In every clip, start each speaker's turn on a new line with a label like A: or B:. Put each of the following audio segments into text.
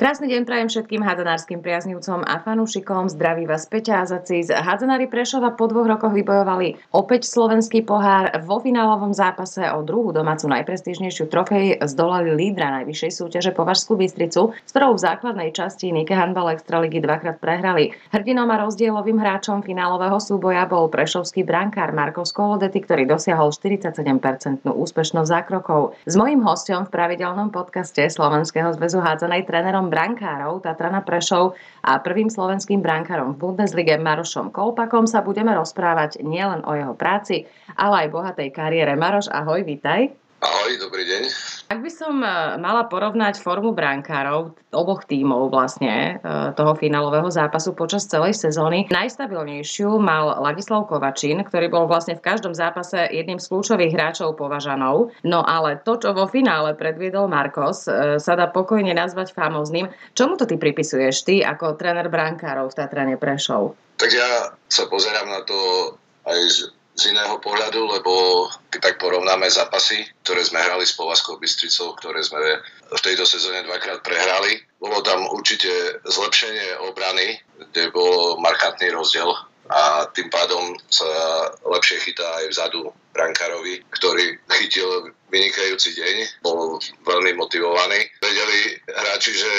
A: Krásny deň prajem všetkým hádzanárskym priaznivcom a fanúšikom. Zdraví vás Peťa Azacis. Hádzanári Prešova po dvoch rokoch vybojovali opäť slovenský pohár. Vo finálovom zápase o druhú domácu najprestížnejšiu trofej zdolali lídra najvyššej súťaže Považskú Bystricu, s ktorou v základnej časti Nike Handball Extraligy dvakrát prehrali. Hrdinom a rozdielovým hráčom finálového súboja bol prešovský brankár Marko Skolodety, ktorý dosiahol 47% úspešnosť zákrokov. S mojím hostom v pravidelnom podcaste Slovenského zväzu hádzanej trénerom brankárov Tatrana Prešov a prvým slovenským brankárom v Bundeslige Marošom Kolpakom sa budeme rozprávať nielen o jeho práci, ale aj bohatej kariére. Maroš, ahoj, vítaj.
B: Ahoj, dobrý deň.
A: Ak by som e, mala porovnať formu brankárov oboch tímov vlastne e, toho finálového zápasu počas celej sezóny, najstabilnejšiu mal Ladislav Kovačín, ktorý bol vlastne v každom zápase jedným z kľúčových hráčov považanov. No ale to, čo vo finále predviedol Markos, e, sa dá pokojne nazvať famozným. Čomu to ty pripisuješ ty ako tréner brankárov v Tatrane Prešov?
B: Tak ja sa pozerám na to aj z iného pohľadu, lebo keď tak porovnáme zápasy, ktoré sme hrali s Povazkou Bystricou, ktoré sme v tejto sezóne dvakrát prehrali, bolo tam určite zlepšenie obrany, kde bol markantný rozdiel a tým pádom sa lepšie chytá aj vzadu brankárovi, ktorý chytil vynikajúci deň, bol veľmi motivovaný. Vedeli hráči, že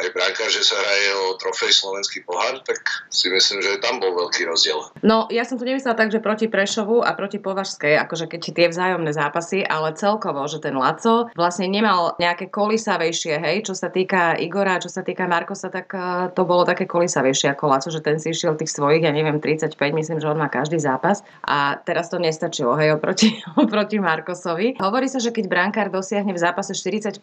B: aj brankár, že sa hraje o trofej slovenský pohár, tak si myslím, že tam bol veľký rozdiel.
A: No, ja som to nemyslela tak, že proti Prešovu a proti Považskej, akože keď tie vzájomné zápasy, ale celkovo, že ten Laco vlastne nemal nejaké kolisavejšie, hej, čo sa týka Igora, čo sa týka Markosa, tak uh, to bolo také kolisavejšie ako Laco, že ten si išiel tých svojich, ja neviem, 35, myslím, že on má každý zápas a teraz to nestačilo, hej, oproti, oproti Markosovi. Hovorí sa, že keď brankár dosiahne v zápase 40%,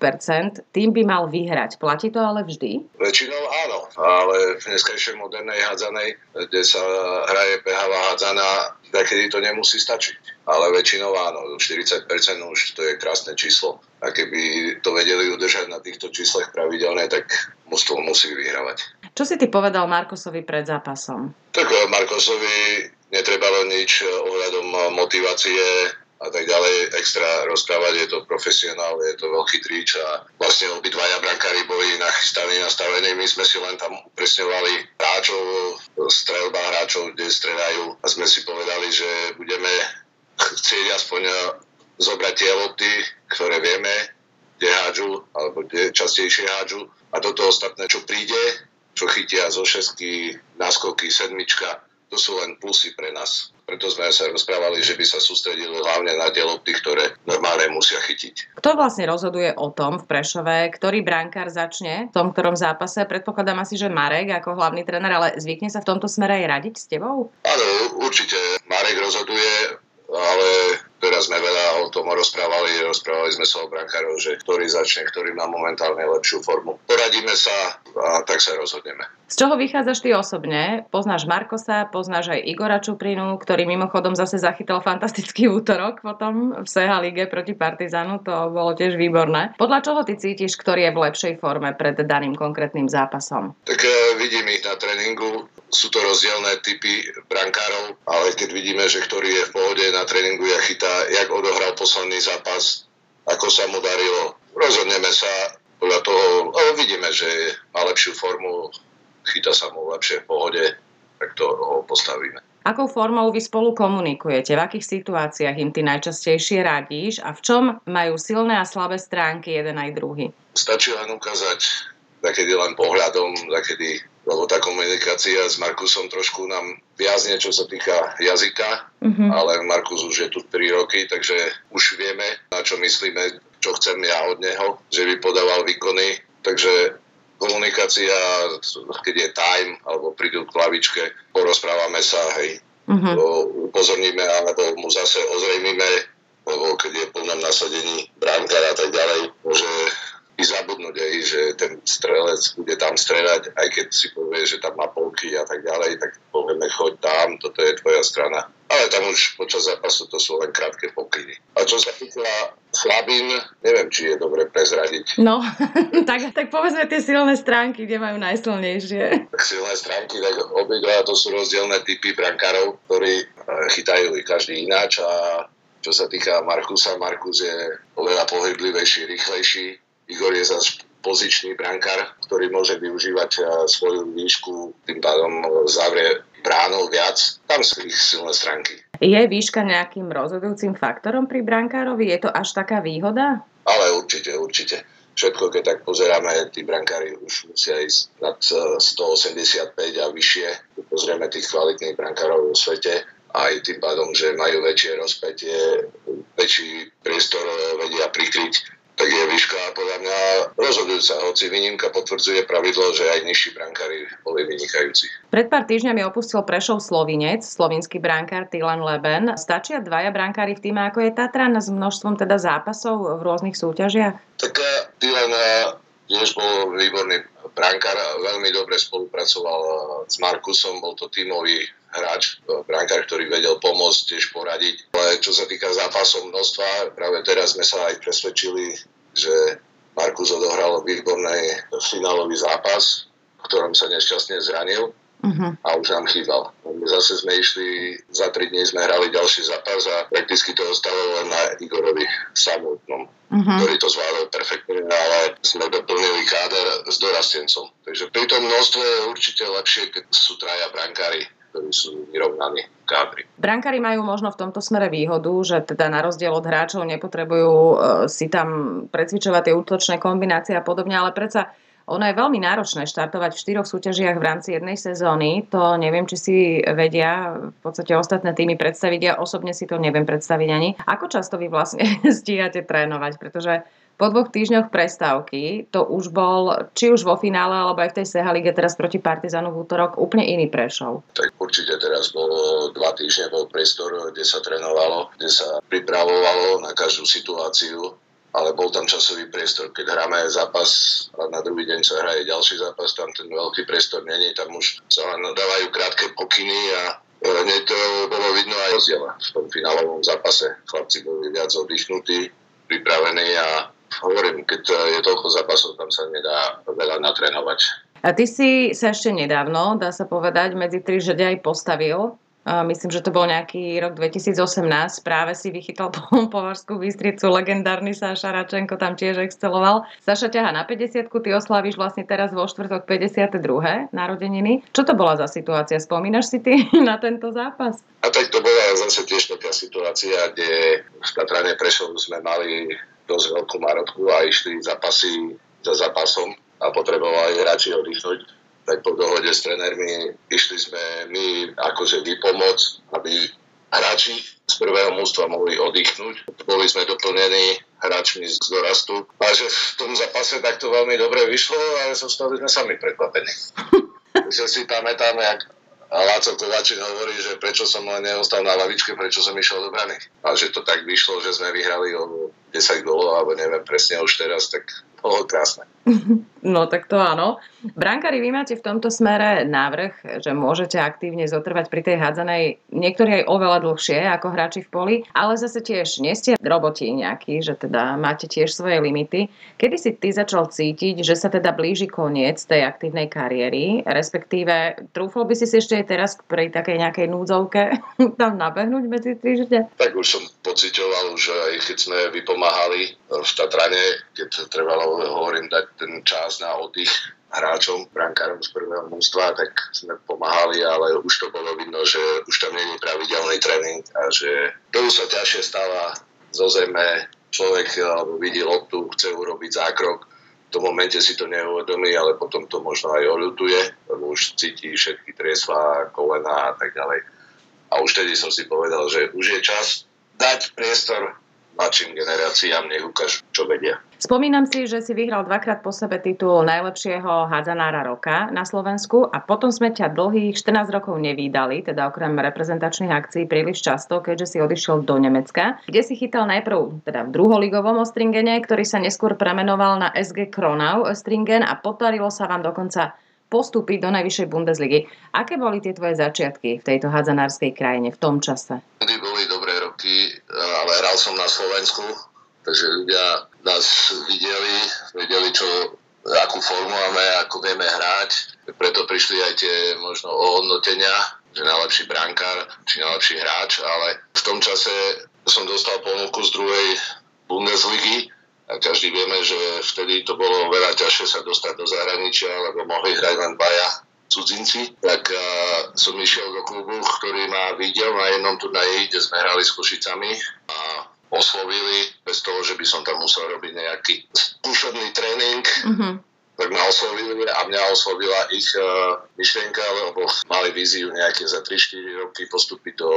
A: tým by mal vyhrať. Platí to ale vždy?
B: Väčšinou áno, ale v dneskajšej modernej hádzanej, kde sa hraje behavá hádzaná, kedy to nemusí stačiť. Ale väčšinou áno, 40% už to je krásne číslo. A keby to vedeli udržať na týchto číslach pravidelne, tak mužstvo musí vyhrávať.
A: Čo si ty povedal Markosovi pred zápasom?
B: Tak Markosovi netrebalo nič ohľadom motivácie a tak ďalej extra rozprávať, je to profesionál, je to veľký trič a vlastne obidvaja brankári boli nachystaní, nastavení, my sme si len tam upresňovali hráčov, strelba hráčov, kde strelajú. A sme si povedali, že budeme chcieť aspoň zobrať tie lopty, ktoré vieme, kde hádžu, alebo kde častejšie hádžu. A toto ostatné, čo príde, čo chytia zo šestky, náskoky, sedmička, to sú len plusy pre nás. Preto sme sa rozprávali, že by sa sústredili hlavne na tie lopty, ktoré normálne musia chytiť.
A: Kto vlastne rozhoduje o tom v Prešove, ktorý brankár začne v tom ktorom zápase? Predpokladám asi, že Marek ako hlavný tréner, ale zvykne sa v tomto smere aj radiť s tebou?
B: Áno, určite. Marek rozhoduje, ale teraz sme veľa o tom rozprávali, rozprávali sme sa o brankárov, že ktorý začne, ktorý má momentálne lepšiu formu. Poradíme sa a tak sa rozhodneme.
A: Z čoho vychádzaš ty osobne? Poznáš Markosa, poznáš aj Igora Čuprinu, ktorý mimochodom zase zachytal fantastický útorok potom v Seha Lige proti Partizanu, to bolo tiež výborné. Podľa čoho ty cítiš, ktorý je v lepšej forme pred daným konkrétnym zápasom?
B: Tak e, vidím ich na tréningu, sú to rozdielne typy brankárov, ale keď vidíme, že ktorý je v pohode na tréningu, ja chytá jak odohral posledný zápas, ako sa mu darilo. Rozhodneme sa podľa toho, ale vidíme, že má lepšiu formu, chytá sa mu lepšie v pohode, tak to ho postavíme.
A: Akou formou vy spolu komunikujete? V akých situáciách im ty najčastejšie radíš a v čom majú silné a slabé stránky jeden aj druhý?
B: Stačí len ukázať, takedy len pohľadom, takedy lebo tá komunikácia s Markusom trošku nám viazne, čo sa týka jazyka, mm-hmm. ale Markus už je tu 3 roky, takže už vieme, na čo myslíme, čo chcem ja od neho, že by podával výkony, takže komunikácia, keď je time, alebo prídu k lavičke, porozprávame sa, hej, mm-hmm. upozorníme, alebo mu zase ozrejmime, lebo keď je plnom nasadení bránkara a tak ďalej, môže i zabudnúť aj, že ten strelec bude tam strelať, aj keď si povie, že tam má polky a tak ďalej, tak povieme, choď tam, toto je tvoja strana. Ale tam už počas zápasu to sú len krátke pokyny. A čo sa týka slabín, neviem, či je dobre prezradiť.
A: No, tak, tak povedzme tie silné stránky, kde majú najsilnejšie.
B: Tak silné stránky, tak obidva to sú rozdielne typy brankárov, ktorí eh, chytajú každý ináč a čo sa týka Markusa, Markus je oveľa pohyblivejší, rýchlejší, Igor je zase pozičný brankár, ktorý môže využívať e, svoju výšku, tým pádom zavrie bránov viac. Tam sú ich silné stránky.
A: Je výška nejakým rozhodujúcim faktorom pri brankárovi? Je to až taká výhoda?
B: Ale určite, určite všetko, keď tak pozeráme, tí brankári už musia ísť nad 185 a vyššie. Pozrieme tých kvalitných brankárov vo svete aj tým pádom, že majú väčšie rozpätie, väčší priestor vedia prikryť tak je výška podľa mňa rozhodujúca, hoci výnimka potvrdzuje pravidlo, že aj nižší brankári boli vynikajúci.
A: Pred pár týždňami opustil Prešov Slovinec, slovinský brankár Tylan Leben. Stačia dvaja brankári v týme, ako je Tatran, s množstvom teda zápasov v rôznych súťažiach?
B: Tak Tylan eh, tiež bol výborný brankár, veľmi dobre spolupracoval eh, s Markusom, bol to tímový hráč, e, brankár, ktorý vedel pomôcť, tiež poradiť. Ale čo sa týka zápasov množstva, práve teraz sme sa aj presvedčili, že Markus odohral výborný finálový zápas, v ktorom sa nešťastne zranil uh-huh. a už nám chýbal. Zase sme išli, za tri dní sme hrali ďalší zápas a prakticky to ostalo len na Igorovi samotnom, uh-huh. ktorý to zvládol perfektne, ale sme doplnili káder s dorastencom. Takže pri tom množstve je určite lepšie, keď sú traja brankári ktorí sú vyrovnaní kádry.
A: Brankári majú možno v tomto smere výhodu, že teda na rozdiel od hráčov nepotrebujú uh, si tam precvičovať tie útočné kombinácie a podobne, ale predsa ono je veľmi náročné štartovať v štyroch súťažiach v rámci jednej sezóny. To neviem, či si vedia v podstate ostatné týmy predstaviť. Ja osobne si to neviem predstaviť ani. Ako často vy vlastne stíhate trénovať? Pretože po dvoch týždňoch prestávky, to už bol, či už vo finále, alebo aj v tej Seha teraz proti Partizanu v útorok, úplne iný prešov.
B: Tak určite teraz bolo dva týždne bol priestor, kde sa trénovalo, kde sa pripravovalo na každú situáciu, ale bol tam časový priestor. Keď hráme zápas a na druhý deň sa hraje ďalší zápas, tam ten veľký priestor není, tam už sa len dávajú krátke pokyny a hneď to bolo vidno aj rozdiel v tom finálovom zápase. Chlapci boli viac oddychnutí, pripravení a hovorím, keď je toľko zápasov, tam sa nedá veľa natrénovať.
A: A ty si sa ešte nedávno, dá sa povedať, medzi tri žrde aj postavil. Myslím, že to bol nejaký rok 2018. Práve si vychytal Považskú Bystricu, legendárny Saša Račenko tam tiež exceloval. Saša ťaha na 50 ty oslavíš vlastne teraz vo štvrtok 52. narodeniny. Čo to bola za situácia? Spomínaš si ty na tento zápas?
B: A tak to bola zase tiež taká situácia, kde v Tatrane Prešov sme mali dosť veľkú marotku a išli zápasy za zápasom a potrebovali hráči oddychnúť, tak po dohode s trénermi išli sme my akože vypomôcť, aby hráči z prvého mústva mohli oddychnúť. Boli sme doplnení hráčmi z dorastu. A že v tom zápase takto veľmi dobre vyšlo, ale zostali sme sami prekvapení. Takže si pamätáme, jak Láco Kovačík hovorí, že prečo som len neostal na lavičke, prečo som išiel do brany. A že to tak vyšlo, že sme vyhrali o 10 gólov, alebo neviem presne už teraz, tak bolo krásne.
A: No tak to áno. Brankári, vy máte v tomto smere návrh, že môžete aktívne zotrvať pri tej hádzanej niektorí aj oveľa dlhšie ako hráči v poli, ale zase tiež nie ste roboti nejakí, že teda máte tiež svoje limity. Kedy si ty začal cítiť, že sa teda blíži koniec tej aktívnej kariéry, respektíve trúfol by si si ešte aj teraz pri takej nejakej núdzovke tam nabehnúť medzi žite?
B: Tak už som pocitoval, že aj keď sme vypomáhali v Tatrane, keď trebalo, hovorím, dať ten čas na oddych hráčom, brankárom z prvého mústva, tak sme pomáhali, ale už to bolo vidno, že už tam je pravidelný tréning a že to sa ťažšie stáva zo zeme. Človek alebo vidí loptu, chce urobiť zákrok, v tom momente si to neuvedomí, ale potom to možno aj oľutuje, lebo už cíti všetky triesva, kolena a tak ďalej. A už tedy som si povedal, že už je čas dať priestor mladším generáciám, nech ukážu, čo vedia.
A: Spomínam si, že si vyhral dvakrát po sebe titul najlepšieho hádzanára roka na Slovensku a potom sme ťa dlhých 14 rokov nevídali, teda okrem reprezentačných akcií príliš často, keďže si odišiel do Nemecka, kde si chytal najprv teda v druholigovom Ostringene, ktorý sa neskôr premenoval na SG Kronau Ostringen a podarilo sa vám dokonca postúpiť do najvyššej Bundesligy. Aké boli tie tvoje začiatky v tejto hádzanárskej krajine v tom čase?
B: Vtedy boli dobré roky, hral som na Slovensku, takže ľudia nás videli, vedeli, čo, akú formu máme, ako vieme hrať. Preto prišli aj tie možno ohodnotenia, že najlepší brankár či najlepší hráč, ale v tom čase som dostal ponuku z druhej Bundesligy, A každý vieme, že vtedy to bolo veľa ťažšie sa dostať do zahraničia, lebo mohli hrať len baja cudzinci, tak uh, som išiel do klubu, ktorý ma videl na jednom turnaji, kde sme hrali s Košicami a oslovili, bez toho, že by som tam musel robiť nejaký skúšobný tréning, mm-hmm. tak ma oslovili a mňa oslovila ich uh, myšlienka, lebo mali víziu nejaké za 3-4 roky postúpiť do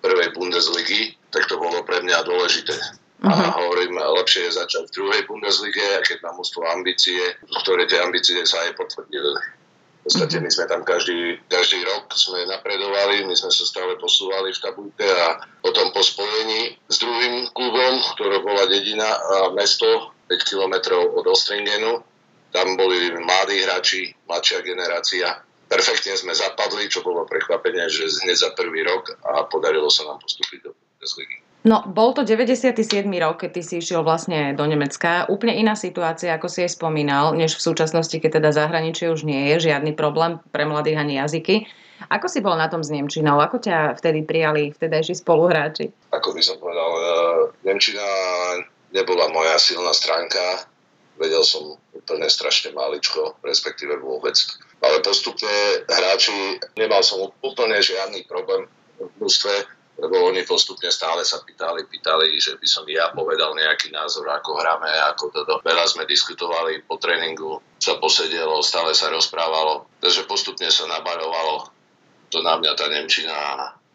B: prvej Bundesligy, tak to bolo pre mňa dôležité. Uh-huh. A mhm. hovorím, lepšie je začať v druhej Bundeslige, keď mám mústvo ambície, ktoré tie ambície sa aj potvrdili. Podstate my sme tam každý, každý rok sme napredovali, my sme sa stále posúvali v tabulke a potom po spojení s druhým klubom, ktoré bola dedina a mesto 5 kilometrov od Ostringenu, tam boli mladí hráči, mladšia generácia. Perfektne sme zapadli, čo bolo prekvapenie, že hneď za prvý rok a podarilo sa nám postúpiť do Bundesligy.
A: No, bol to 97. rok, keď ty si išiel vlastne do Nemecka. Úplne iná situácia, ako si jej spomínal, než v súčasnosti, keď teda zahraničie už nie je žiadny problém pre mladých ani jazyky. Ako si bol na tom s Nemčinou? Ako ťa vtedy prijali vtedajší spoluhráči?
B: Ako by som povedal, e, Nemčina nebola moja silná stránka. Vedel som úplne strašne maličko, respektíve vôbec. Ale postupne hráči, nemal som úplne žiadny problém v mústve lebo oni postupne stále sa pýtali, pýtali, že by som ja povedal nejaký názor, ako hráme, ako toto. Veľa sme diskutovali po tréningu, sa posedelo, stále sa rozprávalo, takže postupne sa nabarovalo to na mňa tá Nemčina,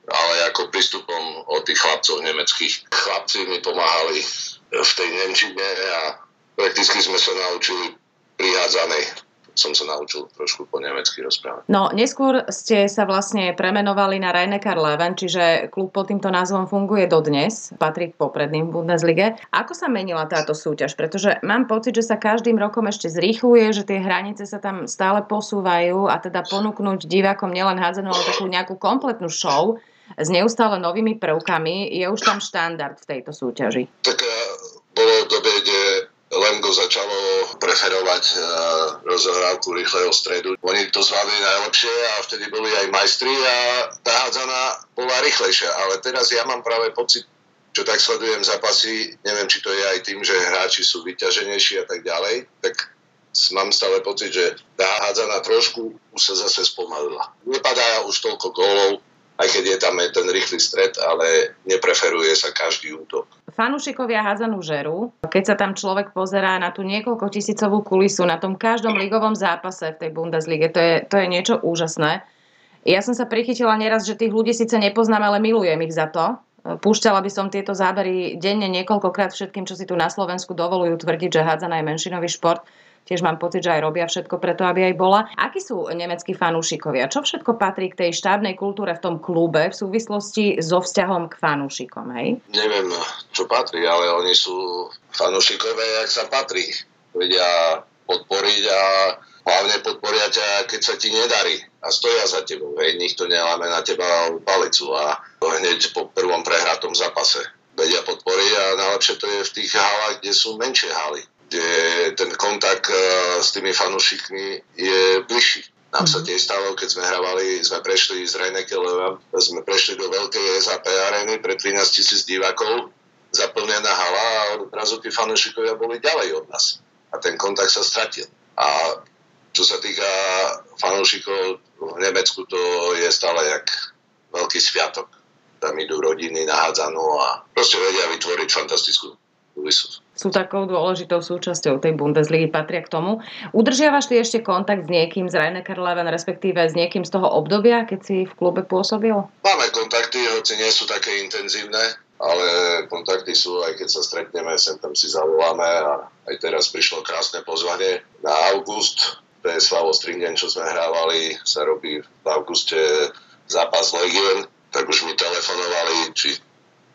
B: ale ako prístupom od tých chlapcov nemeckých. Chlapci mi pomáhali v tej Nemčine a prakticky sme sa naučili prihádzanej som sa naučil trošku po nemecky rozprávať.
A: No, neskôr ste sa vlastne premenovali na Rhein-Neckar Leven, čiže klub pod týmto názvom funguje dodnes, patrí k popredným v Bundeslige. Ako sa menila táto súťaž? Pretože mám pocit, že sa každým rokom ešte zrýchluje, že tie hranice sa tam stále posúvajú a teda ponúknuť divákom nielen hádzenú, ale takú nejakú kompletnú show s neustále novými prvkami je už tam štandard v tejto súťaži.
B: Tak uh, bolo v dobe, kde Začalo preferovať uh, rozohrávku rýchleho stredu. Oni to zvládli najlepšie a vtedy boli aj majstri a tá hádzaná bola rýchlejšia. Ale teraz ja mám práve pocit, čo tak sledujem zápasy, neviem, či to je aj tým, že hráči sú vyťaženejší a tak ďalej, tak mám stále pocit, že tá hádzaná trošku už sa zase spomalila. Nepadá už toľko gólov, aj keď je tam ten rýchly stred, ale nepreferuje sa každý útok.
A: Fanúšikovia hádzanú žeru, keď sa tam človek pozerá na tú niekoľko tisícovú kulisu, na tom každom ligovom zápase v tej Bundeslige, to je, to je niečo úžasné. Ja som sa prichytila neraz, že tých ľudí síce nepoznám, ale milujem ich za to. Púšťala by som tieto zábery denne niekoľkokrát všetkým, čo si tu na Slovensku dovolujú tvrdiť, že hádzaná je menšinový šport Tiež mám pocit, že aj robia všetko preto, aby aj bola. Akí sú nemeckí fanúšikovia? Čo všetko patrí k tej štátnej kultúre v tom klube v súvislosti so vzťahom k fanúšikom? Hej?
B: Neviem, čo patrí, ale oni sú fanúšikové, jak sa patrí. Vedia podporiť a hlavne podporia ťa, keď sa ti nedarí a stoja za tebou. Hej, nikto neláme na teba palicu a hneď po prvom prehratom zápase vedia podporiť a najlepšie to je v tých halách, kde sú menšie haly kde ten kontakt eh, s tými fanúšikmi je bližší. Nám sa mhm. tiež stalo, keď sme hravali, sme prešli z Rejnekeleva, sme prešli do veľkej SAP arény pre 13 tisíc divákov, zaplnená hala a odrazu tí fanúšikovia boli ďalej od nás. A ten kontakt sa stratil. A čo sa týka fanúšikov v Nemecku, to je stále jak veľký sviatok. Tam idú rodiny na hádzanú a proste vedia vytvoriť fantastickú
A: sú takou dôležitou súčasťou tej Bundesligy, patria k tomu. Udržiavaš ty ešte kontakt s niekým z Rajne Karleven, respektíve s niekým z toho obdobia, keď si v klube pôsobil?
B: Máme kontakty, hoci nie sú také intenzívne, ale kontakty sú, aj keď sa stretneme, sem tam si zavoláme a aj teraz prišlo krásne pozvanie na august. PSV Ostringen, čo sme hrávali, sa robí v auguste zápas Legion, tak už mi telefonovali, či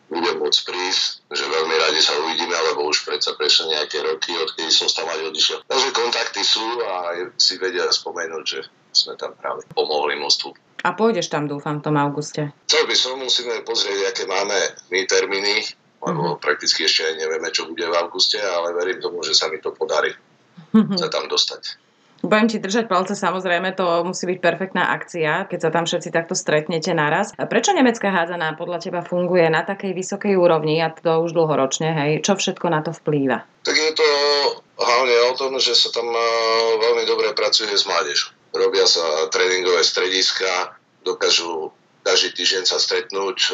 B: budem môcť prísť, že veľmi radi sa uvidíme, lebo už predsa prešli nejaké roky, odkedy som tam aj odišiel. Takže kontakty sú a si vedia spomenúť, že sme tam práve pomohli mostu.
A: A pôjdeš tam, dúfam, v tom auguste.
B: Chcel by som, musíme pozrieť, aké máme my termíny, lebo uh-huh. prakticky ešte aj nevieme, čo bude v auguste, ale verím tomu, že sa mi to podarí sa tam dostať.
A: Budem ti držať palce, samozrejme, to musí byť perfektná akcia, keď sa tam všetci takto stretnete naraz. Prečo nemecká hádzaná podľa teba funguje na takej vysokej úrovni a to už dlhoročne, hej? Čo všetko na to vplýva?
B: Tak je to hlavne o tom, že sa tam veľmi dobre pracuje s mládežou. Robia sa tréningové strediska, dokážu každý týždeň sa stretnúť,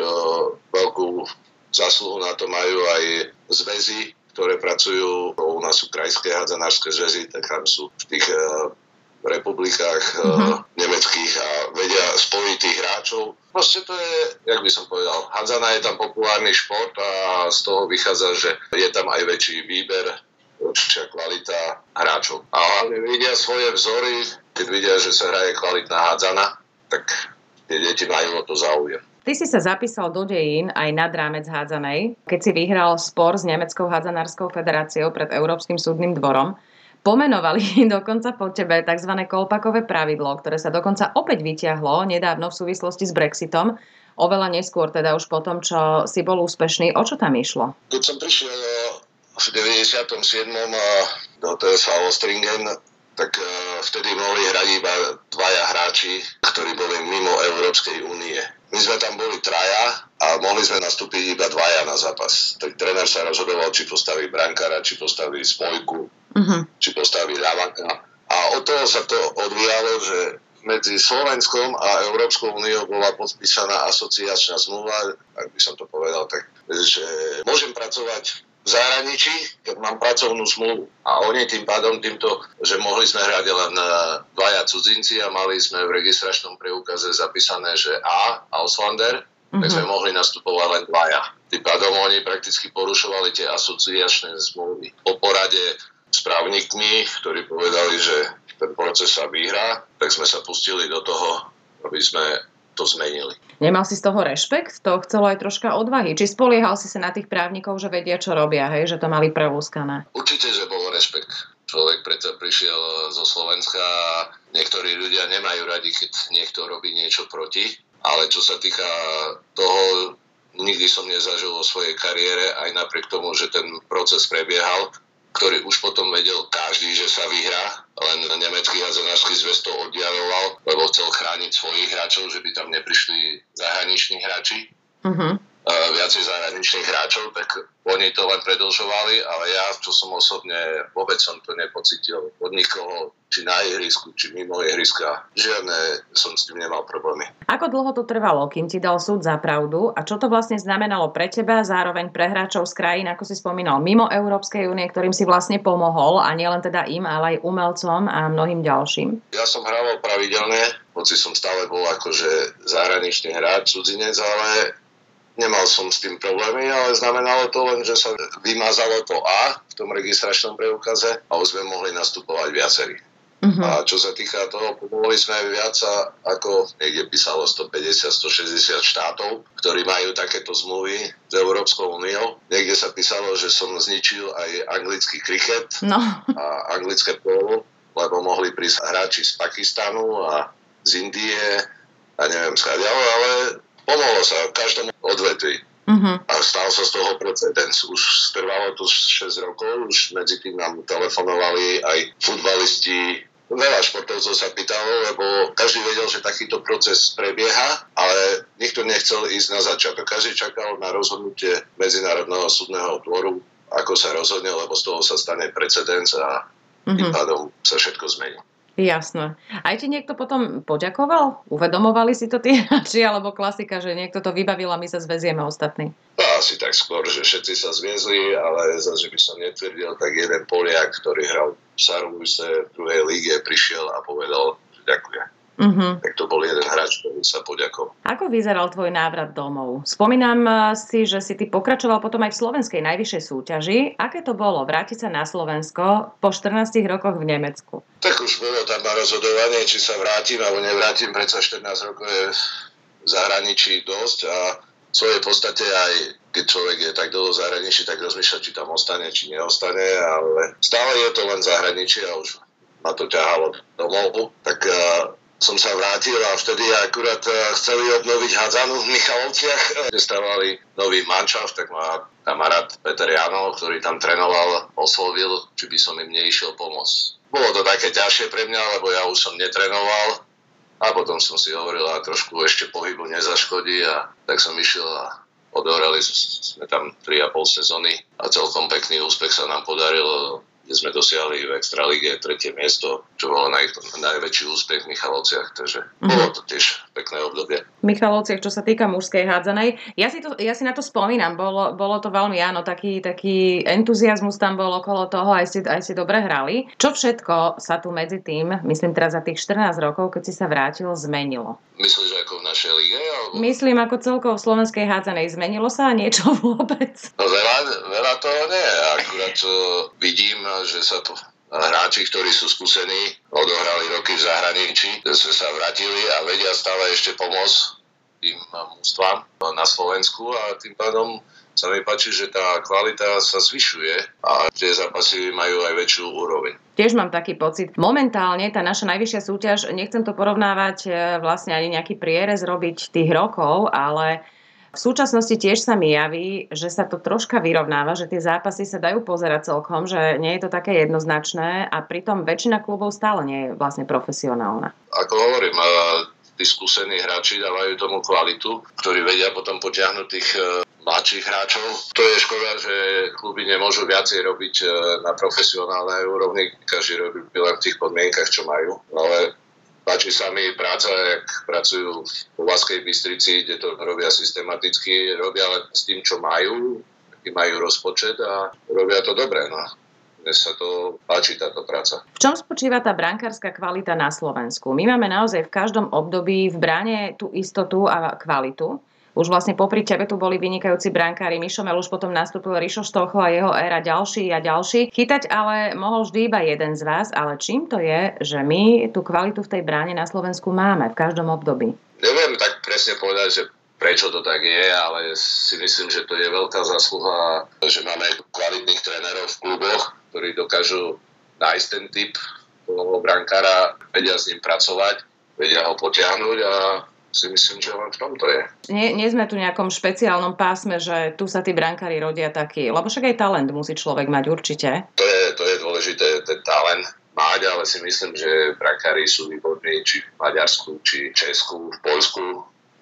B: veľkú zásluhu na to majú aj zväzy, ktoré pracujú, u nás sú krajské hadzanárske zväzy, tak tam sú v tých uh, republikách uh, nemeckých a vedia spojiť tých hráčov. Proste to je, jak by som povedal, hadzana je tam populárny šport a z toho vychádza, že je tam aj väčší výber, väčšia kvalita hráčov. A hlavne vidia svoje vzory, keď vidia, že sa hraje kvalitná hadzana, tak tie deti majú o to záujem.
A: Ty si sa zapísal do dejín aj nad rámec hádzanej, keď si vyhral spor s Nemeckou hádzanárskou federáciou pred Európskym súdnym dvorom. Pomenovali dokonca po tebe tzv. kolpakové pravidlo, ktoré sa dokonca opäť vyťahlo nedávno v súvislosti s Brexitom. Oveľa neskôr, teda už po tom, čo si bol úspešný. O čo tam išlo?
B: Keď som prišiel v 97. do TSH Ostringen, tak uh, vtedy mohli hrať iba dvaja hráči, ktorí boli mimo Európskej únie. My sme tam boli traja a mohli sme nastúpiť iba dvaja na zápas. Tak tréner sa rozhodoval, či postaví brankára, či postaví spojku, uh-huh. či postaví ľavanka. A od toho sa to odvíjalo, že medzi Slovenskom a Európskou úniou bola podpísaná asociačná zmluva, ak by som to povedal, tak že môžem pracovať v zahraničí, keď mám pracovnú zmluvu. A oni tým pádom týmto, že mohli sme hrať len e, dvaja cudzinci a mali sme v registračnom preukaze zapísané, že A, Auslander, mm-hmm. tak sme mhm. mohli nastupovať len dvaja. Tým pádom oni prakticky porušovali tie asociačné zmluvy. Po porade s právnikmi, ktorí povedali, že ten proces sa vyhrá, tak sme sa pustili do toho, aby sme to zmenili.
A: Nemal si z toho rešpekt? To chcelo aj troška odvahy. Či spoliehal si sa na tých právnikov, že vedia, čo robia, hej? že to mali prelúskané?
B: Určite, že bol rešpekt. Človek predsa prišiel zo Slovenska a niektorí ľudia nemajú radi, keď niekto robí niečo proti. Ale čo sa týka toho, nikdy som nezažil vo svojej kariére, aj napriek tomu, že ten proces prebiehal, ktorý už potom vedel každý, že sa vyhrá, len nemecký hadzanársky zväz to oddialoval, lebo chcel chrániť svojich hráčov, že by tam neprišli zahraniční hráči. Uh-huh. Uh, viacej zahraničných hráčov, tak oni to len predlžovali, ale ja, čo som osobne, vôbec som to nepocitil od nikoho, či na ihrisku, či mimo ihriska. Žiadne som s tým nemal problémy.
A: Ako dlho to trvalo, kým ti dal súd za pravdu a čo to vlastne znamenalo pre teba, zároveň pre hráčov z krajín, ako si spomínal, mimo Európskej únie, ktorým si vlastne pomohol a nielen teda im, ale aj umelcom a mnohým ďalším?
B: Ja som hrával pravidelne, hoci som stále bol akože zahraničný hráč, cudzinec, ale Nemal som s tým problémy, ale znamenalo to len, že sa vymazalo to A v tom registračnom preukaze a už sme mohli nastupovať viacerí. Uh-huh. A čo sa týka toho, pomohli sme viac ako niekde písalo 150-160 štátov, ktorí majú takéto zmluvy s Európskou úniou. Niekde sa písalo, že som zničil aj anglický kriket no. a anglické polo, lebo mohli prísť hráči z Pakistanu a z Indie a neviem skáďalo, ale pomohlo sa každému odvetvi. Uh-huh. A stal sa z toho precedens. Už trvalo to 6 rokov, už medzi tým nám telefonovali aj futbalisti. Veľa športovcov sa pýtalo, lebo každý vedel, že takýto proces prebieha, ale nikto nechcel ísť na začiatok. Každý čakal na rozhodnutie Medzinárodného súdneho dvoru, ako sa rozhodne, lebo z toho sa stane precedens a tým pádom sa všetko zmení.
A: Jasné. Aj ti niekto potom poďakoval? Uvedomovali si to tie hráči, alebo klasika, že niekto to vybavil a my sa zväzieme ostatní?
B: No, asi tak skôr, že všetci sa zviezli, ale zase by som netvrdil, tak jeden Poliak, ktorý hral v Sarvuse v druhej líge, prišiel a povedal, že ďakujem. Uh-huh. Tak to bol jeden hráč, ktorý sa poďakoval.
A: Ako vyzeral tvoj návrat domov? Spomínam eh, si, že si ty pokračoval potom aj v slovenskej najvyššej súťaži. Aké to bolo vrátiť sa na Slovensko po 14 rokoch v Nemecku?
B: Tak už bolo tam rozhodovanie, či sa vrátim alebo nevrátim. Predsa 14 rokov je v zahraničí dosť a v svojej podstate aj keď človek je tak dlho v zahraničí, tak rozmýšľa, či tam ostane, či neostane, ale stále je to len zahraničí a už ma to ťahalo domov. Tak eh, som sa vrátil a vtedy akurát eh, chceli obnoviť hádzanú v Michalovciach, kde stavali nový manšaft, tak ma kamarát Peter Jano, ktorý tam trénoval, oslovil, či by som im neišiel pomôcť. bolo to také ťažšie pre mňa, lebo ja už som netrenoval a potom som si hovoril, a trošku ešte pohybu nezaškodí a tak som išiel a odohrali sme tam 3,5 sezóny a celkom pekný úspech sa nám podaril kde sme dosiahli v Extralíge tretie miesto, čo bolo naj, najväčší úspech v Michalovciach, takže mm-hmm. bolo to tiež pekné obdobie.
A: Michalovciach, čo sa týka mužskej hádzanej, ja si, to, ja si na to spomínam, bolo, bolo to veľmi, áno, taký, taký entuziasmus tam bol okolo toho, aj si, aj si dobre hrali. Čo všetko sa tu medzi tým, myslím teraz za tých 14 rokov, keď si sa vrátil, zmenilo?
B: Myslíš ako v našej lige? Alebo...
A: Myslím ako celkovo v slovenskej hádzanej. Zmenilo sa niečo vôbec?
B: No veľa, veľa toho nie. Akurát vidím, že sa to hráči, ktorí sú skúsení, odohrali roky v zahraničí, že sa vrátili a vedia stále ešte pomôcť tým mústvám na Slovensku a tým pádom sa mi páči, že tá kvalita sa zvyšuje a tie zápasy majú aj väčšiu úroveň.
A: Tiež mám taký pocit. Momentálne tá naša najvyššia súťaž, nechcem to porovnávať e, vlastne ani nejaký prierez robiť tých rokov, ale v súčasnosti tiež sa mi javí, že sa to troška vyrovnáva, že tie zápasy sa dajú pozerať celkom, že nie je to také jednoznačné a pritom väčšina klubov stále nie je vlastne profesionálna.
B: Ako hovorím, tí skúsení hráči dávajú tomu kvalitu, ktorí vedia potom potiahnuť tých e, mladších hráčov. To je škoda, že kluby nemôžu viacej robiť e, na profesionálnej úrovni, každý robí len v tých podmienkach, čo majú. Ale páči sa mi práca, jak pracujú v Povazkej Bystrici, kde to robia systematicky, robia len s tým, čo majú, aký majú rozpočet a robia to dobre. No mne sa to páči táto práca.
A: V čom spočíva tá brankárska kvalita na Slovensku? My máme naozaj v každom období v bráne tú istotu a kvalitu. Už vlastne popri tebe tu boli vynikajúci brankári. Mišo už potom nastúpil Rišo Štocho a jeho éra ďalší a ďalší. Chytať ale mohol vždy iba jeden z vás, ale čím to je, že my tú kvalitu v tej bráne na Slovensku máme v každom období?
B: Neviem tak presne povedať, že prečo to tak je, ale si myslím, že to je veľká zasluha, že máme kvalitných trénerov v kluboch, ktorí dokážu nájsť ten typ toho brankára, vedia s ním pracovať, vedia ho potiahnuť a si myslím, že len v tomto je.
A: Nie, nie sme tu v nejakom špeciálnom pásme, že tu sa tí brankári rodia takí, lebo však aj talent musí človek mať určite.
B: To je, to je dôležité, ten talent mať, ale si myslím, že brankári sú výborní či v Maďarsku, či v Česku, v Polsku,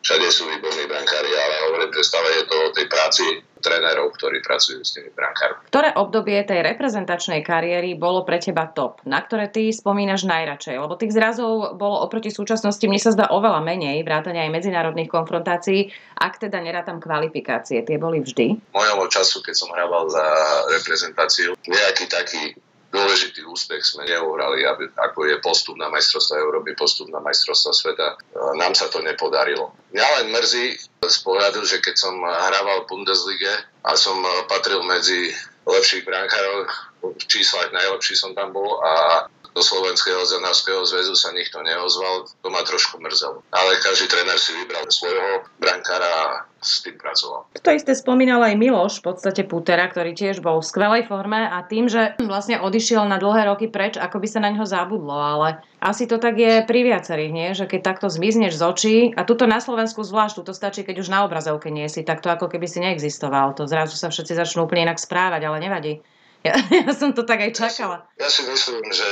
B: všade sú výborní brankári, ale hovorím, že stále je to o tej práci trénerov, ktorí pracujú s tými brankármi.
A: Ktoré obdobie tej reprezentačnej kariéry bolo pre teba top? Na ktoré ty spomínaš najradšej? Lebo tých zrazov bolo oproti súčasnosti, mne sa zdá oveľa menej, vrátane aj medzinárodných konfrontácií, ak teda nerátam kvalifikácie. Tie boli vždy?
B: Mojho času, keď som hrával za reprezentáciu, nejaký taký dôležitý úspech sme neuhrali, aby, ako je postup na majstrovstva Európy, postup na majstrovstva sveta. E, nám sa to nepodarilo. Mňa len mrzí z pohľadu, že keď som hrával v Bundeslige a som patril medzi lepších brankárov, v číslach najlepší som tam bol a do Slovenského zenárskeho zväzu sa nikto neozval, to ma trošku mrzelo. Ale každý tréner si vybral svojho brankára a s tým pracoval.
A: To isté spomínal aj Miloš, v podstate Putera, ktorý tiež bol v skvelej forme a tým, že vlastne odišiel na dlhé roky preč, ako by sa na ňo zabudlo, ale asi to tak je pri viacerých, nie? že keď takto zmizneš z očí, a tuto na Slovensku zvlášť, to stačí, keď už na obrazovke nie si, tak to ako keby si neexistoval. To zrazu sa všetci začnú úplne inak správať, ale nevadí. Ja, ja som to tak aj čakala.
B: Ja si, ja si myslím, že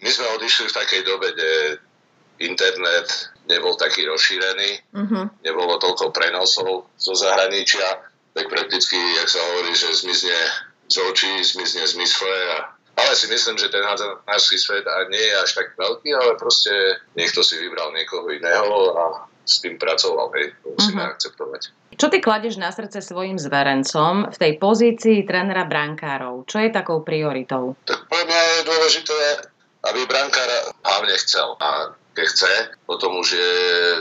B: my sme odišli v takej dobe, kde internet nebol taký rozšírený, uh-huh. nebolo toľko prenosov zo zahraničia, tak prakticky, jak sa hovorí, že zmizne z očí, zmizne z mysle. A, ale si myslím, že ten náš svet nie je až tak veľký, ale proste niekto si vybral niekoho iného a s tým pracoval, hej, to musíme uh-huh. akceptovať.
A: Čo ty kladeš na srdce svojim zverencom v tej pozícii trénera brankárov? Čo je takou prioritou?
B: Tak pre mňa je dôležité, aby brankár hlavne chcel. A keď chce, potom už je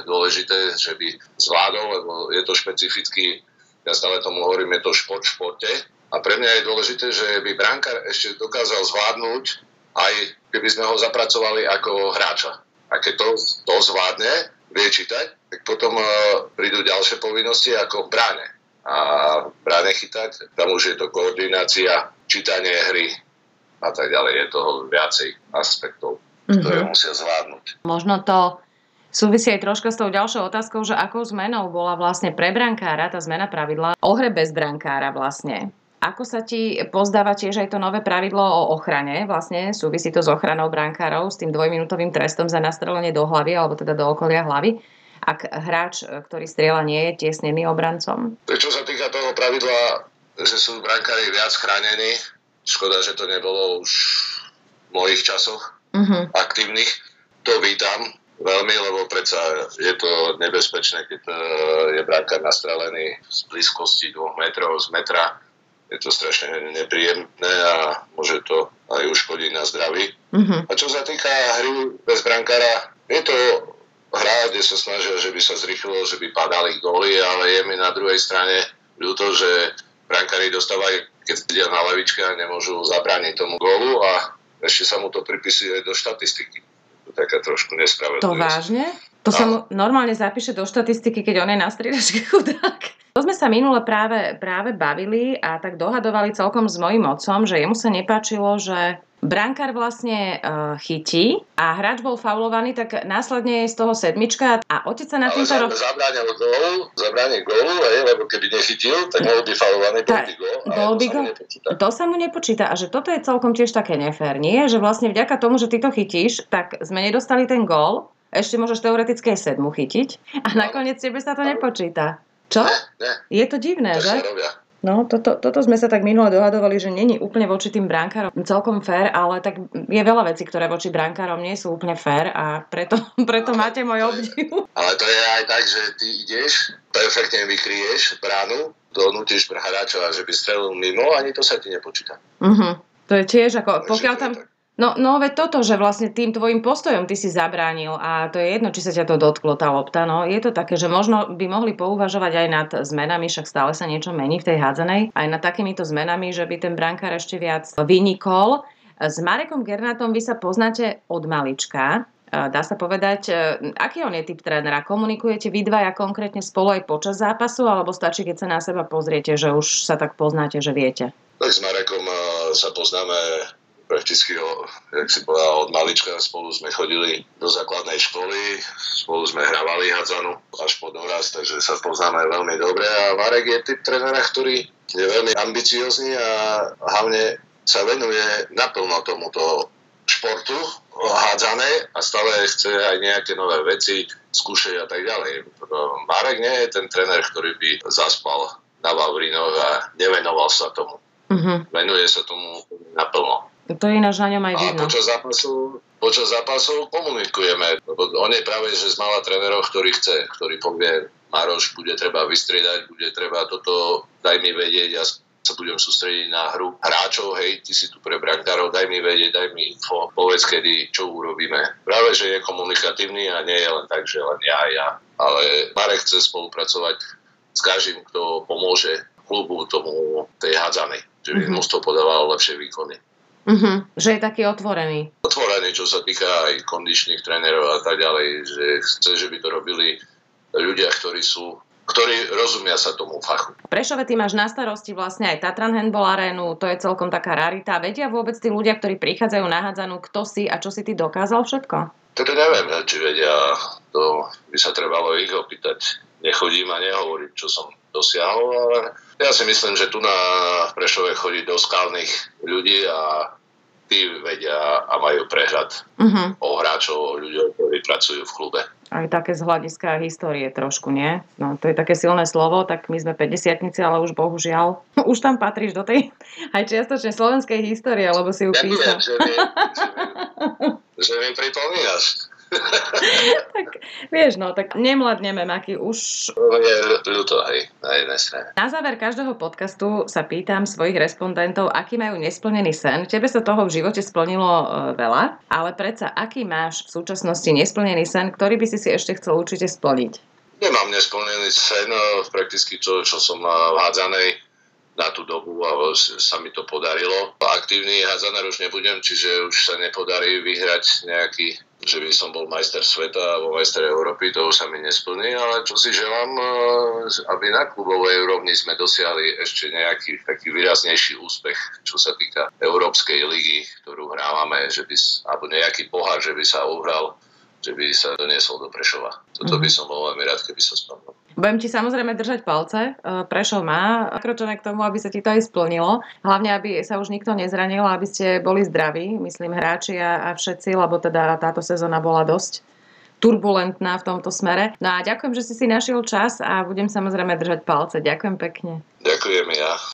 B: dôležité, že by zvládol, lebo je to špecificky, ja stále tomu hovorím, je to šport v športe. A pre mňa je dôležité, že by brankár ešte dokázal zvládnuť, aj keby sme ho zapracovali ako hráča. A keď to, to zvládne, vie čítať, tak potom uh, prídu ďalšie povinnosti ako v bráne. A v bráne chytať, tam už je to koordinácia, čítanie hry a tak ďalej. Je toho viacej aspektov, ktoré mm-hmm. musia zvládnuť.
A: Možno to súvisí aj troška s tou ďalšou otázkou, že akou zmenou bola vlastne pre brankára tá zmena pravidla o hre bez brankára vlastne. Ako sa ti pozdáva tiež aj to nové pravidlo o ochrane? Vlastne súvisí to s ochranou brankárov, s tým dvojminútovým trestom za nastrelenie do hlavy, alebo teda do okolia hlavy ak hráč, ktorý strieľa, nie je tiesnený obrancom?
B: Čo sa týka toho pravidla, že sú brankári viac chránení, škoda, že to nebolo už v mojich časoch uh-huh. aktívnych, to vítam veľmi, lebo predsa je to nebezpečné, keď e, je brankár nastrelený z blízkosti dvoch metrov, z metra. Je to strašne nepríjemné a môže to aj uškodiť na zdraví. Uh-huh. A čo sa týka hry bez brankára, je to hra, kde sa snažia, že by sa zrychlilo, že by padali góly, ale je mi na druhej strane ľúto, že brankári dostávajú, keď sedia na levičke a nemôžu zabrániť tomu gólu a ešte sa mu to pripisuje do štatistiky. To taká trošku nespravedlivosť.
A: To vážne? To no. sa mu normálne zapíše do štatistiky, keď on je na striedačke chudák. To sme sa minule práve, práve bavili a tak dohadovali celkom s mojim otcom, že jemu sa nepáčilo, že Brankár vlastne uh, chytí a hráč bol faulovaný, tak následne je z toho sedmička a otec sa na týmto...
B: Ale zabránil gólu, zabránil gólu, lebo keby nechytil, tak bol by faulovaný, bol by gól. Bol by gól.
A: To sa mu nepočíta. A že toto je celkom tiež také nefér, nie? Že vlastne vďaka tomu, že ty to chytíš, tak sme nedostali ten gól, ešte môžeš teoreticky aj sedmu chytiť a nakoniec tebe sa to nepočíta. Čo?
B: Ne, ne.
A: Je to divné,
B: to
A: že? No, toto, toto sme sa tak minule dohadovali, že není úplne voči tým brankárom celkom fér, ale tak je veľa vecí, ktoré voči brankárom nie sú úplne fér a preto, preto ale máte môj obdiv.
B: Ale to je aj tak, že ty ideš, perfektne vykryješ bránu, donútiš hráča, že by strelil mimo, ani to sa ti nepočíta.
A: Uh-huh. To je tiež ako, pokiaľ tam, No, no veď toto, že vlastne tým tvojim postojom ty si zabránil a to je jedno, či sa ťa to dotklo, tá lopta. No, je to také, že možno by mohli pouvažovať aj nad zmenami, však stále sa niečo mení v tej hádzanej, aj nad takýmito zmenami, že by ten brankár ešte viac vynikol. S Marekom Gernátom vy sa poznáte od malička. Dá sa povedať, aký on je typ trénera? Komunikujete vy dvaja konkrétne spolu aj počas zápasu, alebo stačí, keď sa na seba pozriete, že už sa tak poznáte, že viete?
B: Tak s Marekom sa poznáme prakticky, jak si povedal, od malička spolu sme chodili do základnej školy, spolu sme hrávali hadzanu až po doraz, takže sa poznáme veľmi dobre a Marek je typ trénera, ktorý je veľmi ambiciózny a hlavne sa venuje naplno tomuto športu hádzané a stále chce aj nejaké nové veci skúšať a tak ďalej. Marek nie je ten tréner, ktorý by zaspal na Vavrinoch a nevenoval sa tomu. Uh-huh. Venuje sa tomu naplno.
A: To je ináč na ňom aj vidno.
B: A počas zápasu, počas zápasu komunikujeme. On je práve, že z mala trénerov, ktorý chce, ktorý povie, Maroš, bude treba vystriedať, bude treba toto, daj mi vedieť, ja sa budem sústrediť na hru hráčov, hej, ty si tu pre brankárov, daj mi vedieť, daj mi info, povedz kedy, čo urobíme. Práve, že je komunikatívny a nie je len tak, že len ja ja. Ale Marek chce spolupracovať s každým, kto pomôže klubu tomu tej hádzanej, že by mm-hmm. to podávalo lepšie výkony.
A: Uh-huh. Že je taký otvorený.
B: Otvorený, čo sa týka aj kondičných trénerov a tak ďalej, že chce, že by to robili ľudia, ktorí sú ktorí rozumia sa tomu fachu.
A: Prešove, ty máš na starosti vlastne aj Tatran Handball Arénu, to je celkom taká rarita. Vedia vôbec tí ľudia, ktorí prichádzajú na hádzanú, kto si a čo si ty dokázal všetko?
B: Toto neviem, či vedia, to by sa trebalo ich opýtať. Nechodím a nehovorím, čo som dosiahol, ale ja si myslím, že tu na Prešove chodí do skalných ľudí a tí vedia a majú prehľad uh-huh. o hráčov, o ľuďoch, ktorí pracujú v klube.
A: Aj také z hľadiska histórie trošku, nie? No, to je také silné slovo, tak my sme 50 ale už bohužiaľ, už tam patríš do tej aj čiastočne slovenskej histórie, lebo si ju ja písal.
B: Viem, že mi, že mi pripomínaš.
A: tak vieš, no, tak nemladneme, Maki, už...
B: Je ľúto, hej, na jednej strane.
A: Na záver každého podcastu sa pýtam svojich respondentov, aký majú nesplnený sen. Tebe sa toho v živote splnilo e, veľa, ale predsa, aký máš v súčasnosti nesplnený sen, ktorý by si si ešte chcel určite splniť?
B: Nemám nesplnený sen, e, prakticky to, čo som v hádzanej na tú dobu a sa mi to podarilo. Aktívny hádzanár už nebudem, čiže už sa nepodarí vyhrať nejaký že by som bol majster sveta alebo majster Európy, to už sa mi nesplní, ale čo si želám, e, aby na klubovej úrovni sme dosiahli ešte nejaký taký výraznejší úspech, čo sa týka Európskej ligy, ktorú hrávame, že by, alebo nejaký pohár, že by sa uhral, že by sa doniesol do Prešova. Toto by mhm. som bol veľmi rád, keby sa splnil.
A: Budem ti samozrejme držať palce. E, Prešov má kročené k tomu, aby sa ti to aj splnilo. Hlavne, aby sa už nikto nezranil, aby ste boli zdraví, myslím hráči a, a všetci, lebo teda táto sezóna bola dosť turbulentná v tomto smere. No a ďakujem, že si si našiel čas a budem samozrejme držať palce. Ďakujem pekne.
B: Ďakujem ja.